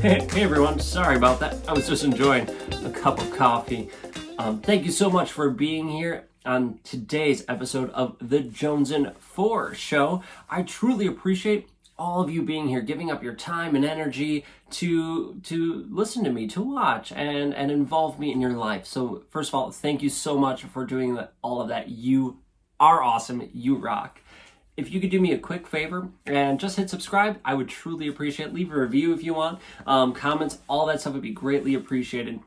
Hey, hey everyone, sorry about that. I was just enjoying a cup of coffee. Um, thank you so much for being here on today's episode of the Jones and Four Show. I truly appreciate all of you being here, giving up your time and energy to to listen to me, to watch, and and involve me in your life. So first of all, thank you so much for doing all of that. You are awesome. You rock. If you could do me a quick favor and just hit subscribe, I would truly appreciate it. Leave a review if you want. Um, comments, all that stuff would be greatly appreciated.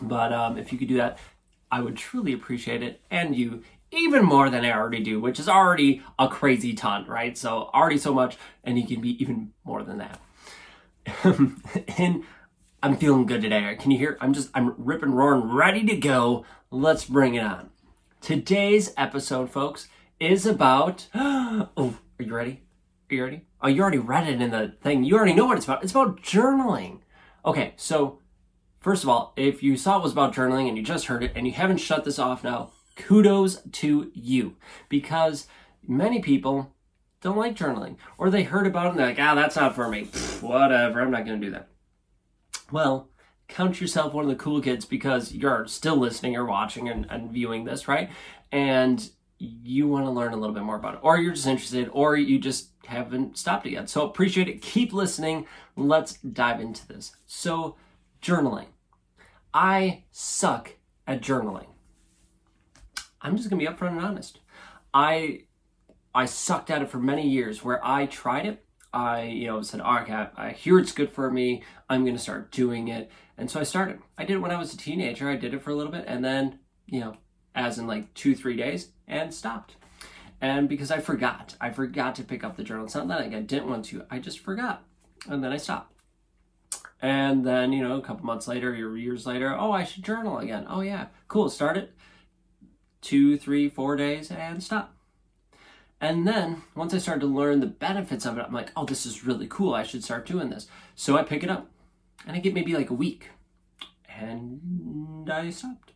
But um, if you could do that, I would truly appreciate it. And you even more than I already do, which is already a crazy ton, right? So already so much, and you can be even more than that. and I'm feeling good today. Can you hear? I'm just I'm ripping, roaring, ready to go. Let's bring it on. Today's episode, folks, is about. Oh, are you ready? Are you ready? Oh, you already read it in the thing. You already know what it's about. It's about journaling. Okay, so first of all, if you saw it was about journaling and you just heard it and you haven't shut this off now, kudos to you because many people don't like journaling or they heard about it and they're like, ah, that's not for me. Pfft, whatever, I'm not going to do that. Well, count yourself one of the cool kids because you're still listening or watching and, and viewing this, right? And you want to learn a little bit more about it, or you're just interested, or you just haven't stopped it yet. So appreciate it. Keep listening. Let's dive into this. So, journaling. I suck at journaling. I'm just gonna be upfront and honest. I I sucked at it for many years where I tried it. I, you know, said, oh, okay, I hear it's good for me. I'm going to start doing it. And so I started. I did it when I was a teenager. I did it for a little bit and then, you know, as in like two, three days and stopped. And because I forgot, I forgot to pick up the journal. It's not that I didn't want to, I just forgot. And then I stopped. And then, you know, a couple months later or years later, oh, I should journal again. Oh, yeah, cool. Start it two, three, four days and stop. And then once I started to learn the benefits of it, I'm like, oh, this is really cool. I should start doing this. So I pick it up and I get maybe like a week and I stopped.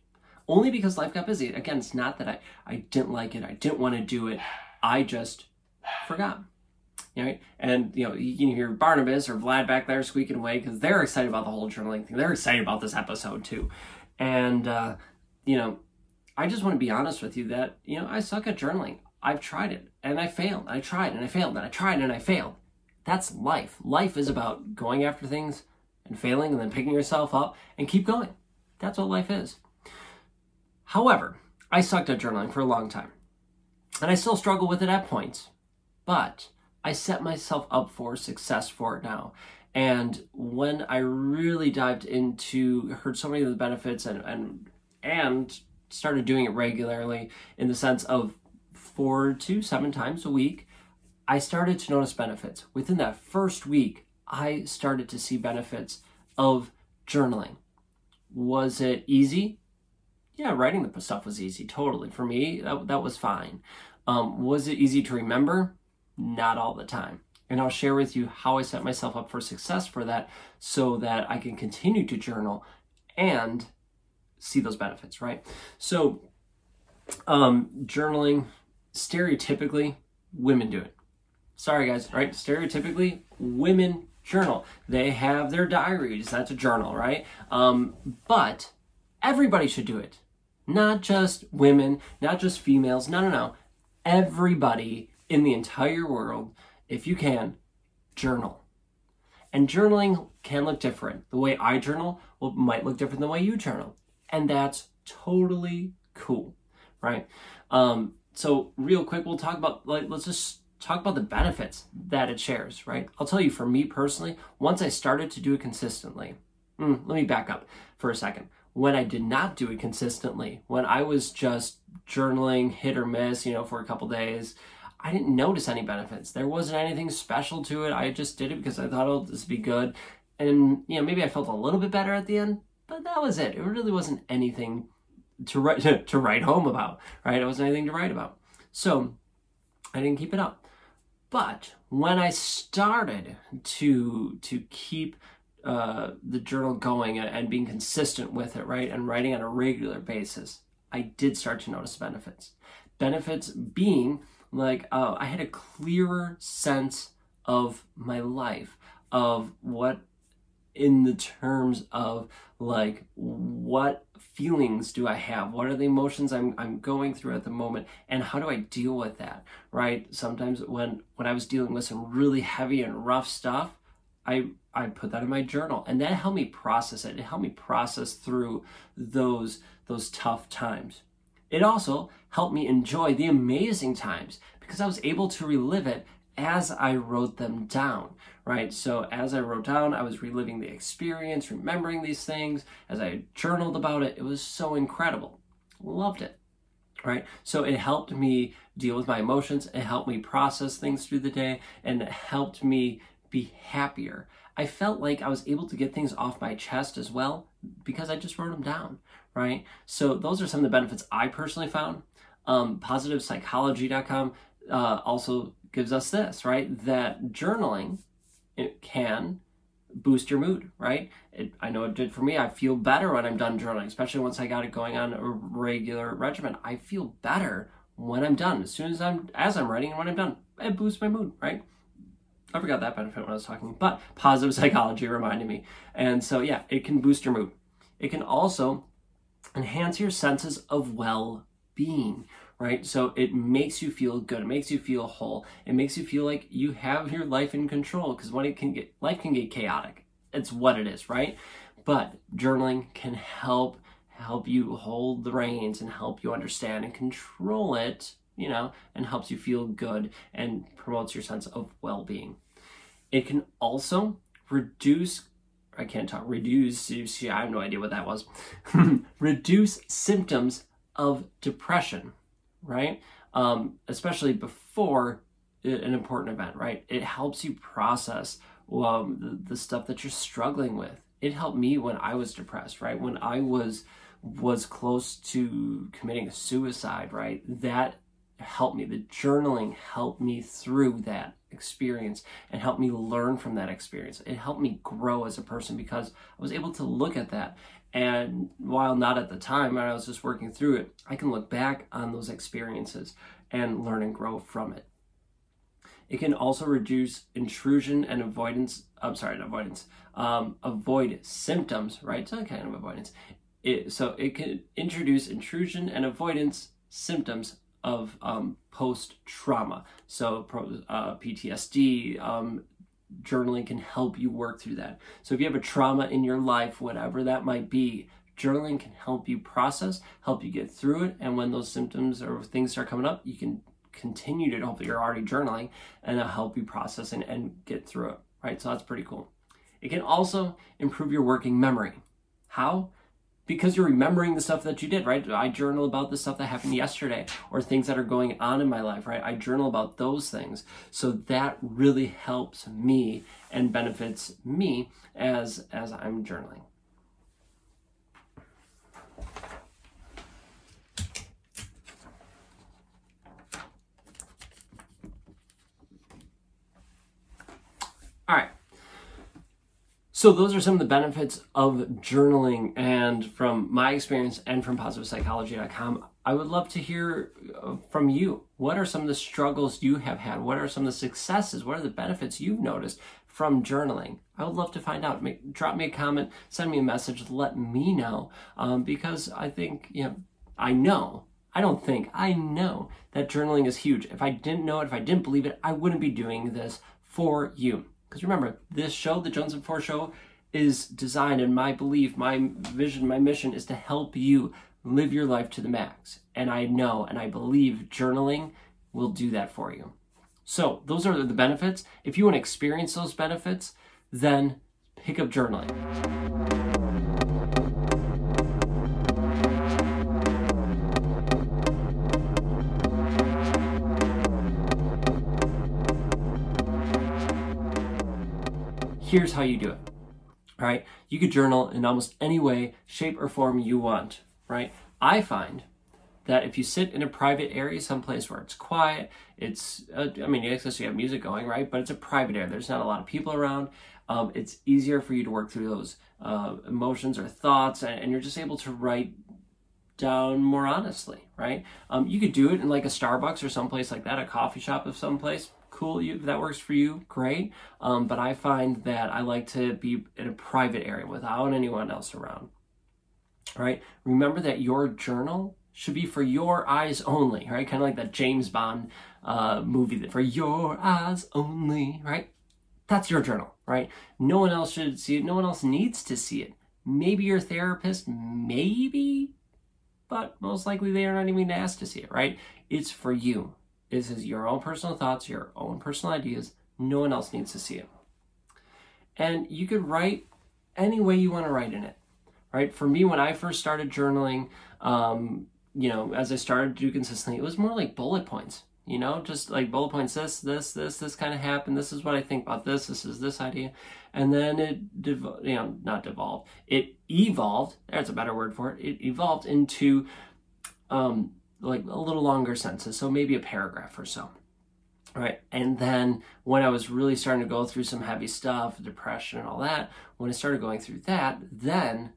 Only because life got busy. Again, it's not that I, I didn't like it, I didn't want to do it. I just forgot. Right? And you know, you can hear Barnabas or Vlad back there squeaking away because they're excited about the whole journaling thing. They're excited about this episode too. And uh, you know, I just want to be honest with you that, you know, I suck at journaling. I've tried it and I failed. I tried and I failed and I tried and I failed. That's life. Life is about going after things and failing and then picking yourself up and keep going. That's what life is. However, I sucked at journaling for a long time. And I still struggle with it at points. But I set myself up for success for it now. And when I really dived into, heard so many of the benefits and and and started doing it regularly in the sense of four to seven times a week, I started to notice benefits. Within that first week, I started to see benefits of journaling. Was it easy? Yeah, writing the stuff was easy, totally. For me, that, that was fine. Um, was it easy to remember? Not all the time. And I'll share with you how I set myself up for success for that so that I can continue to journal and see those benefits, right? So, um, journaling, stereotypically, women do it. Sorry, guys, right? Stereotypically, women journal. They have their diaries. That's a journal, right? Um, but everybody should do it. Not just women, not just females. No, no, no. Everybody in the entire world, if you can, journal. And journaling can look different. The way I journal will, might look different than the way you journal and that's totally cool, right? Um, so real quick, we'll talk about like let's just talk about the benefits that it shares, right? I'll tell you, for me personally, once I started to do it consistently, mm, let me back up for a second. When I did not do it consistently, when I was just journaling hit or miss, you know, for a couple days, I didn't notice any benefits. There wasn't anything special to it. I just did it because I thought, oh, this would be good. And, you know, maybe I felt a little bit better at the end, but that was it. It really wasn't anything to write to write home about, right? It wasn't anything to write about. So I didn't keep it up. But when I started to to keep uh, the journal going and being consistent with it, right, and writing on a regular basis, I did start to notice benefits. Benefits being like uh, I had a clearer sense of my life, of what in the terms of like what feelings do I have? What are the emotions I'm I'm going through at the moment and how do I deal with that? Right? Sometimes when when I was dealing with some really heavy and rough stuff, I I put that in my journal and that helped me process it. It helped me process through those those tough times. It also helped me enjoy the amazing times because I was able to relive it as I wrote them down, right? So as I wrote down, I was reliving the experience, remembering these things. As I journaled about it, it was so incredible. Loved it, right? So it helped me deal with my emotions. It helped me process things through the day and it helped me be happier. I felt like I was able to get things off my chest as well because I just wrote them down, right? So those are some of the benefits I personally found. Um, PositivePsychology.com uh, also gives us this, right? That journaling it can boost your mood, right? It, I know it did for me. I feel better when I'm done journaling, especially once I got it going on a regular regimen. I feel better when I'm done. As soon as I'm as I'm writing and when I'm done, it boosts my mood, right? I forgot that benefit when I was talking, but positive psychology reminded me. And so, yeah, it can boost your mood. It can also enhance your senses of well being, right? So it makes you feel good. It makes you feel whole. It makes you feel like you have your life in control because when it can get, life can get chaotic. It's what it is, right? But journaling can help help you hold the reins and help you understand and control it you know, and helps you feel good and promotes your sense of well being. It can also reduce, I can't talk, reduce, see, I have no idea what that was, reduce symptoms of depression, right? Um, especially before an important event, right? It helps you process um, the, the stuff that you're struggling with. It helped me when I was depressed, right? When I was was close to committing suicide, right? That helped me. The journaling helped me through that experience and helped me learn from that experience. It helped me grow as a person because I was able to look at that. And while not at the time, I was just working through it, I can look back on those experiences and learn and grow from it. It can also reduce intrusion and avoidance. I'm sorry, avoidance. Um, avoid symptoms, right? So kind of avoidance. It, so it can introduce intrusion and avoidance symptoms of um, post trauma. So, uh, PTSD, um, journaling can help you work through that. So, if you have a trauma in your life, whatever that might be, journaling can help you process, help you get through it. And when those symptoms or things start coming up, you can continue to, hopefully, you're already journaling and it'll help you process and, and get through it, right? So, that's pretty cool. It can also improve your working memory. How? Because you're remembering the stuff that you did, right? I journal about the stuff that happened yesterday or things that are going on in my life, right? I journal about those things. So that really helps me and benefits me as as I'm journaling. All right. So those are some of the benefits of journaling and from my experience and from positivepsychology.com. I would love to hear uh, from you. What are some of the struggles you have had? What are some of the successes? What are the benefits you've noticed from journaling? I would love to find out. Make, drop me a comment, send me a message, let me know um, because I think, you know, I know I don't think, I know that journaling is huge. If I didn't know it, if I didn't believe it, I wouldn't be doing this for you. Because remember, this show, the Jones and Four Show, is designed, and my belief, my vision, my mission is to help you live your life to the max. And I know and I believe journaling will do that for you. So, those are the benefits. If you want to experience those benefits, then pick up journaling. Here's how you do it. All right, you could journal in almost any way, shape, or form you want. Right, I find that if you sit in a private area, someplace where it's quiet, it's, uh, I mean, yes, you have music going, right? But it's a private area. There's not a lot of people around. Um, it's easier for you to work through those uh, emotions or thoughts, and, and, you're just able to write down more honestly, right? Um, you could do it in like a Starbucks or someplace like that, a coffee shop of someplace cool. You, that works for you, great. Um, but I find that I like to be in a private area without anyone else around. Right? Remember that your journal should be for your eyes only, right? Kind of like that James Bond uh, movie that for your eyes only, right? That's your journal, right? No one else should see it. No one else needs to see it. Maybe your therapist, maybe, but most likely they are not even asked to see it, right? It's for you. This is your own personal thoughts, your own personal ideas. No one else needs to see it. And you could write any way you want to write in it, right? For me, when I first started journaling, um, you know, as I started to do consistently, it was more like bullet points, you know, just like bullet points. This, this, this, this kind of happened. This is what I think about this. This is this idea, and then it, dev- you know, not devolved. It evolved. There's a better word for it. It evolved into, um, like a little longer sentences. So maybe a paragraph or so. Right. And then when I was really starting to go through some heavy stuff, depression and all that, when I started going through that, then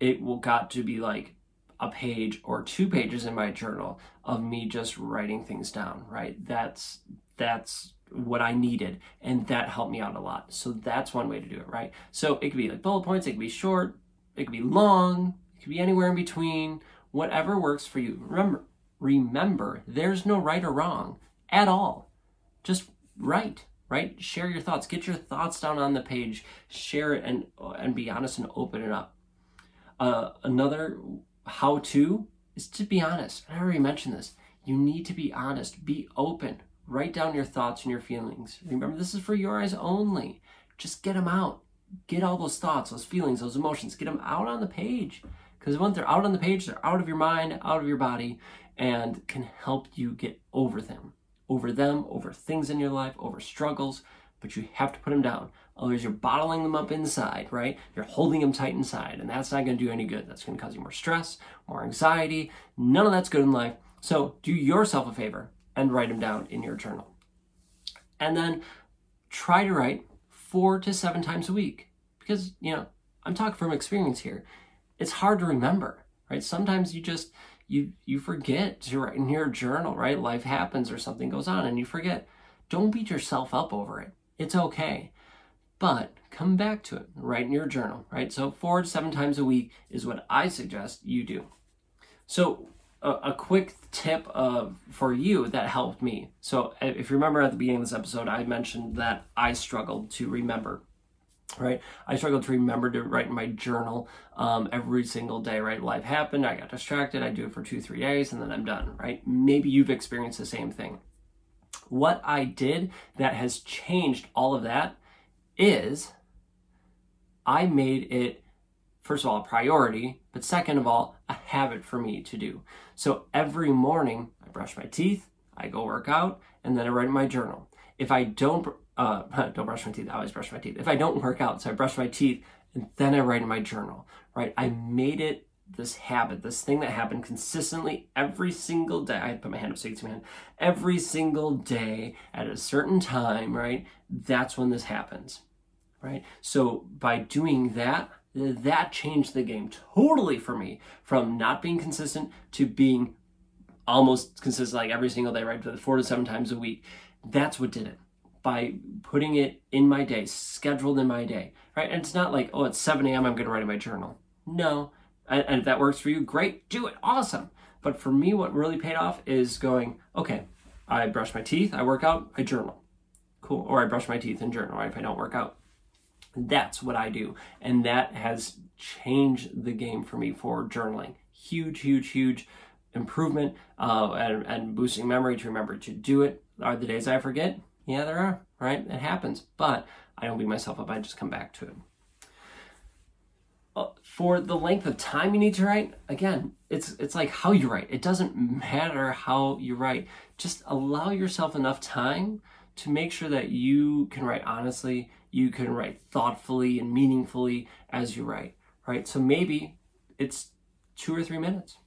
it got to be like a page or two pages in my journal of me just writing things down, right? That's that's what I needed and that helped me out a lot. So that's one way to do it, right? So it could be like bullet points, it could be short, it could be long, it could be anywhere in between, whatever works for you. Remember, remember, there's no right or wrong at all. Just write, right? Share your thoughts. Get your thoughts down on the page. Share it and and be honest and open it up. Uh, another how to is to be honest. I already mentioned this. You need to be honest, be open, write down your thoughts and your feelings. Remember, this is for your eyes only. Just get them out. Get all those thoughts, those feelings, those emotions, get them out on the page. Because once they're out on the page, they're out of your mind, out of your body, and can help you get over them. Over them, over things in your life, over struggles, but you have to put them down. Otherwise, you're bottling them up inside, right? You're holding them tight inside, and that's not going to do any good. That's going to cause you more stress, more anxiety. None of that's good in life. So, do yourself a favor and write them down in your journal. And then try to write four to seven times a week because, you know, I'm talking from experience here. It's hard to remember, right? Sometimes you just, you you forget to write in your journal, right? Life happens or something goes on and you forget. Don't beat yourself up over it. It's okay. But come back to it, write in your journal, right? So four to seven times a week is what I suggest you do. So a, a quick tip uh, for you that helped me. So if you remember at the beginning of this episode, I mentioned that I struggled to remember right i struggled to remember to write in my journal um, every single day right life happened i got distracted i do it for two three days and then i'm done right maybe you've experienced the same thing what I did that has changed all of that is I made it, first of all, a priority, but second of all, a habit for me to do. So every morning, I brush my teeth, I go work out, and then I write in my journal. If I don't, uh, don't brush my teeth, I always brush my teeth. If I don't work out, so I brush my teeth, and then I write in my journal, right? I made it this habit, this thing that happened consistently every single day. I put my hand up so you can see my hand. Every single day at a certain time, right? That's when this happens, right? So by doing that, that changed the game totally for me from not being consistent to being almost consistent like every single day, right? Four to seven times a week. That's what did it by putting it in my day, scheduled in my day, right? And it's not like, oh, it's 7 a.m., I'm going to write in my journal. No, and, and if that works for you, great, do it, awesome. But for me, what really paid off is going, okay, I brush my teeth, I work out, I journal. Cool. Or I brush my teeth and journal, right? If I don't work out. That's what I do. And that has changed the game for me for journaling. Huge, huge, huge improvement uh, and, and boosting memory to remember to do it. Are the days I forget? Yeah, there are, right? It happens. But I don't beat myself up. I just come back to it. Uh, for the length of time you need to write again it's it's like how you write it doesn't matter how you write just allow yourself enough time to make sure that you can write honestly you can write thoughtfully and meaningfully as you write right so maybe it's 2 or 3 minutes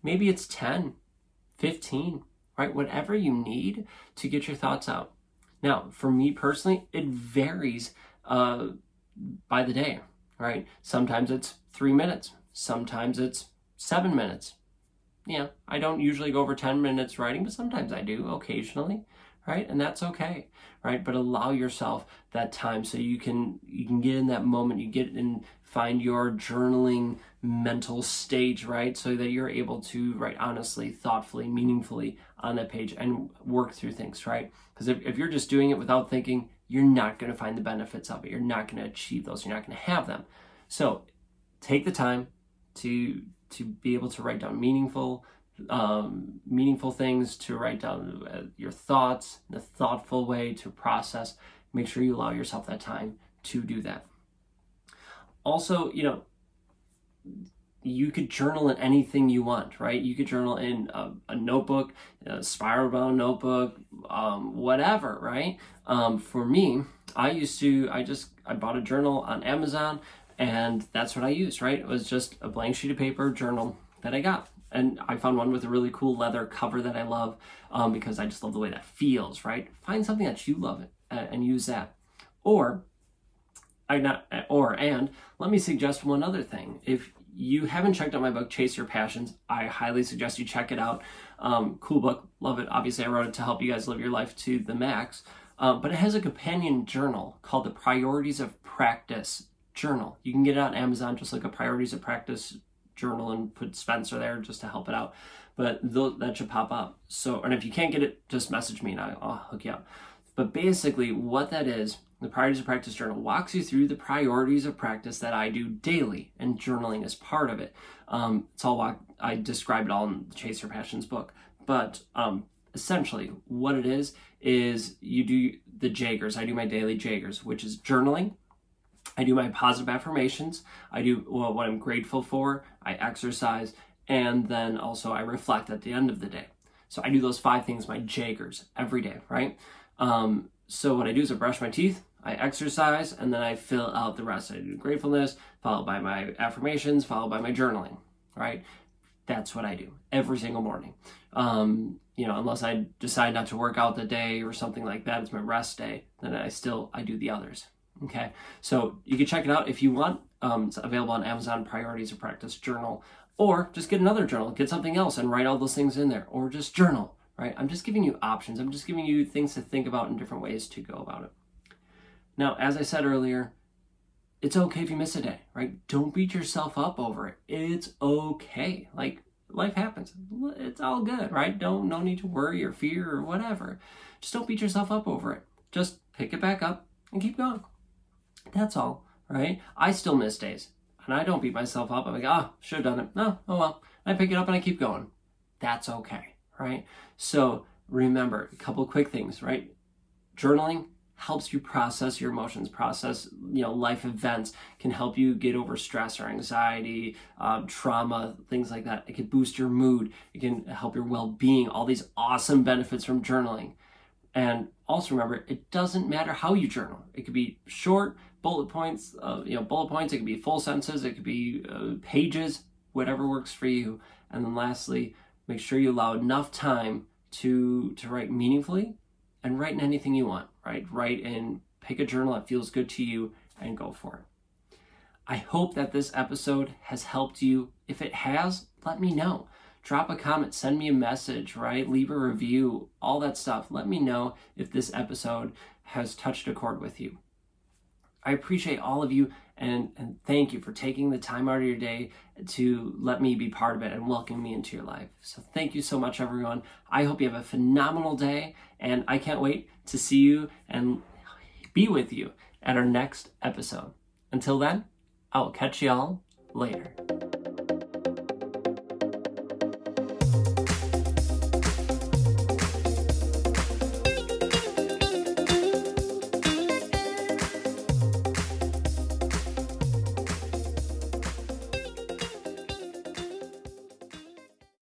maybe it's 10 15 right whatever you need to get your thoughts out now for me personally it varies uh, by the day right? Sometimes it's three minutes, sometimes it's seven minutes. Yeah, I don't usually go over 10 minutes writing, but sometimes I do occasionally, right? And that's okay, right? But allow yourself that time so you can you can get in that moment, you get in find your journaling mental stage, right? So that you're able to write honestly, thoughtfully, meaningfully on that page and work through things, right? Because if, if you're just doing it without thinking, you're not going to find the benefits of it. You're not going to achieve those. You're not going to have them. So take the time to to be able to write down meaningful um, meaningful things to write down uh, your thoughts in a thoughtful way to process make sure you allow yourself that time to do that also you know you could journal in anything you want right you could journal in a, a notebook a spiral bound notebook um, whatever right um, for me i used to i just i bought a journal on amazon and that's what I used, right? It was just a blank sheet of paper journal that I got. And I found one with a really cool leather cover that I love um, because I just love the way that feels, right? Find something that you love uh, and use that. Or, I not or and let me suggest one other thing. If you haven't checked out my book Chase Your Passions, I highly suggest you check it out. Um, cool book, love it. Obviously, I wrote it to help you guys live your life to the max. Um, but it has a companion journal called the Priorities of Practice journal. You can get it on Amazon, just like a Priorities of Practice journal, and put Spencer there just to help it out. But that should pop up. So, and if you can't get it, just message me and I'll hook you up. But basically, what that is, the Priorities of Practice Journal walks you through the priorities of practice that I do daily, and journaling is part of it. Um, it's all I describe it all in the Chase Your Passions book. But um, essentially, what it is is you do the Jagers. I do my daily Jagers, which is journaling, I do my positive affirmations. I do well, what I'm grateful for. I exercise. And then also I reflect at the end of the day. So I do those five things, my Jagers, every day, right? Um, so what I do is I brush my teeth, I exercise, and then I fill out the rest. I do gratefulness, followed by my affirmations, followed by my journaling, right? That's what I do every single morning. Um, you know, unless I decide not to work out the day or something like that, it's my rest day, then I still I do the others. Okay, so you can check it out if you want. Um, it's available on Amazon Priorities of Practice Journal, or just get another journal, get something else, and write all those things in there, or just journal. Right? I'm just giving you options. I'm just giving you things to think about and different ways to go about it. Now, as I said earlier, it's okay if you miss a day, right? Don't beat yourself up over it. It's okay. Like life happens. It's all good, right? Don't no need to worry or fear or whatever. Just don't beat yourself up over it. Just pick it back up and keep going. That's all, right? I still miss days. And I don't beat myself up. I'm like, ah, oh, should have done it. No, oh well. I pick it up and I keep going. That's okay, right? So remember a couple quick things, right? Journaling helps you process your emotions, process you know life events, can help you get over stress or anxiety, um, trauma, things like that. It can boost your mood. It can help your well-being. All these awesome benefits from journaling. And also remember, it doesn't matter how you journal. It could be short, bullet points, uh, you know, bullet points. It could be full sentences. It could be uh, pages, whatever works for you. And then lastly, make sure you allow enough time to to write meaningfully and write in anything you want. Right, write in, pick a journal that feels good to you, and go for it. I hope that this episode has helped you. If it has, let me know. Drop a comment, send me a message, right? Leave a review, all that stuff. Let me know if this episode has touched a chord with you. I appreciate all of you and, and thank you for taking the time out of your day to let me be part of it and welcome me into your life. So thank you so much, everyone. I hope you have a phenomenal day, and I can't wait to see you and be with you at our next episode. Until then, I will catch y'all later.